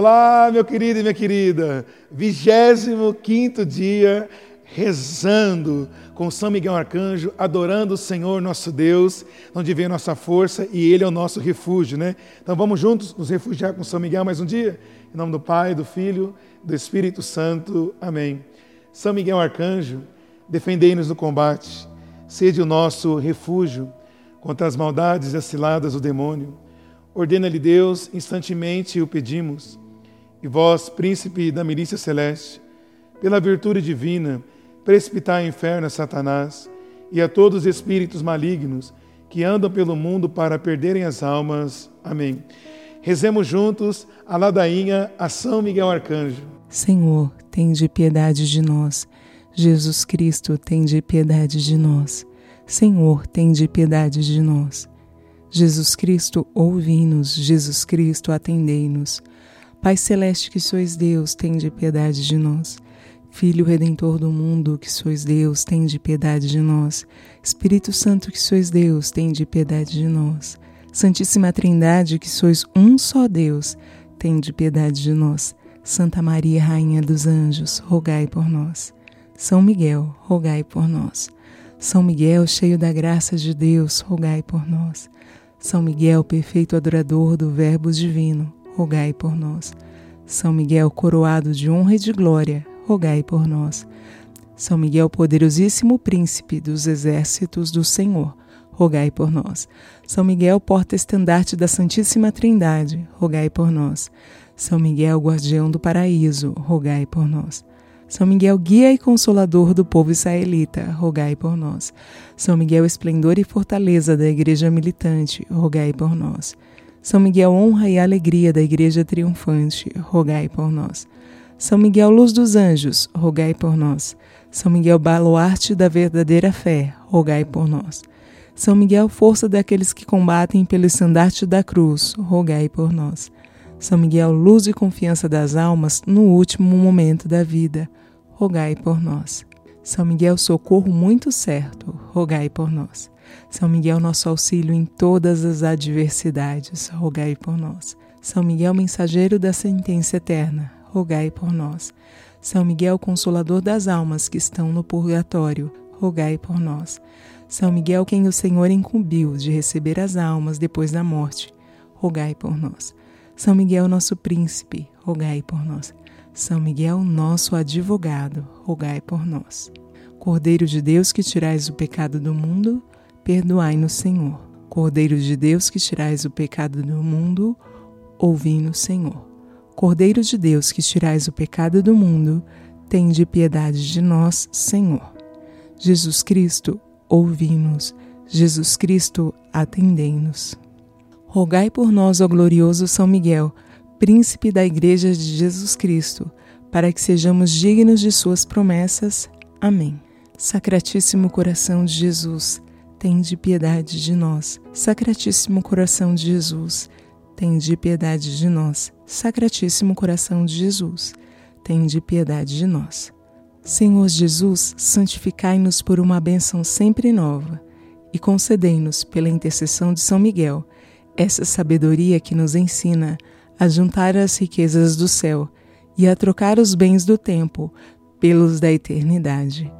Olá, meu querido e minha querida. 25 dia rezando com São Miguel Arcanjo, adorando o Senhor nosso Deus, onde vem a nossa força e Ele é o nosso refúgio, né? Então vamos juntos nos refugiar com São Miguel mais um dia? Em nome do Pai, do Filho, do Espírito Santo. Amém. São Miguel Arcanjo, defendei-nos no combate, sede o nosso refúgio contra as maldades e as ciladas do demônio. Ordena-lhe Deus, instantemente o pedimos. E vós, príncipe da milícia celeste, pela virtude divina, precipitai ao inferno a Satanás e a todos os espíritos malignos que andam pelo mundo para perderem as almas. Amém. Rezemos juntos a ladainha a São Miguel Arcanjo. Senhor, tem de piedade de nós. Jesus Cristo, tem de piedade de nós. Senhor, tem de piedade de nós. Jesus Cristo, ouvi-nos. Jesus Cristo, atendei-nos. Pai celeste que sois Deus, tem de piedade de nós. Filho Redentor do mundo, que sois Deus, tem de piedade de nós. Espírito Santo, que sois Deus, tem de piedade de nós. Santíssima Trindade, que sois um só Deus, tem de piedade de nós. Santa Maria, Rainha dos Anjos, rogai por nós. São Miguel, rogai por nós. São Miguel, cheio da graça de Deus, rogai por nós. São Miguel, perfeito adorador do Verbo Divino, rogai por nós. São Miguel, coroado de honra e de glória, rogai por nós. São Miguel, poderosíssimo príncipe dos exércitos do Senhor, rogai por nós. São Miguel, porta-estandarte da Santíssima Trindade, rogai por nós. São Miguel, guardião do paraíso, rogai por nós. São Miguel, guia e consolador do povo israelita, rogai por nós. São Miguel, esplendor e fortaleza da igreja militante, rogai por nós. São Miguel, honra e alegria da igreja triunfante, rogai por nós. São Miguel, luz dos anjos, rogai por nós. São Miguel, baluarte da verdadeira fé, rogai por nós. São Miguel, força daqueles que combatem pelo estandarte da cruz, rogai por nós. São Miguel, luz e confiança das almas no último momento da vida, rogai por nós. São Miguel, socorro muito certo, rogai por nós. São Miguel, nosso auxílio em todas as adversidades, rogai por nós. São Miguel, mensageiro da sentença eterna, rogai por nós. São Miguel, consolador das almas que estão no purgatório, rogai por nós. São Miguel, quem o Senhor incumbiu de receber as almas depois da morte, rogai por nós. São Miguel, nosso príncipe, rogai por nós. São Miguel, nosso advogado, rogai por nós. Cordeiro de Deus que tirais o pecado do mundo, perdoai-nos, Senhor. Cordeiro de Deus que tirais o pecado do mundo, ouvi-nos, Senhor. Cordeiro de Deus, que tirais o pecado do mundo, tende piedade de nós, Senhor. Jesus Cristo, ouvi-nos. Jesus Cristo, atendei-nos. Rogai por nós, ó glorioso São Miguel, príncipe da Igreja de Jesus Cristo, para que sejamos dignos de suas promessas. Amém. Sacratíssimo coração de Jesus, tende piedade de nós. Sacratíssimo coração de Jesus, tende piedade de nós. Sacratíssimo coração de Jesus, tende piedade de nós. Senhor Jesus, santificai-nos por uma bênção sempre nova e concedei-nos, pela intercessão de São Miguel, essa sabedoria que nos ensina a juntar as riquezas do céu e a trocar os bens do tempo pelos da eternidade.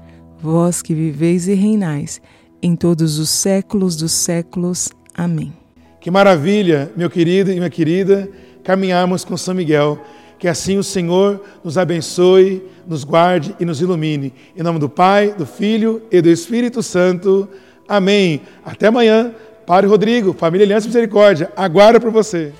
Vós que viveis e reinais em todos os séculos dos séculos. Amém. Que maravilha, meu querido e minha querida caminharmos com São Miguel. Que assim o Senhor nos abençoe, nos guarde e nos ilumine. Em nome do Pai, do Filho e do Espírito Santo. Amém. Até amanhã. Padre Rodrigo, Família Aliança Misericórdia, aguardo por você.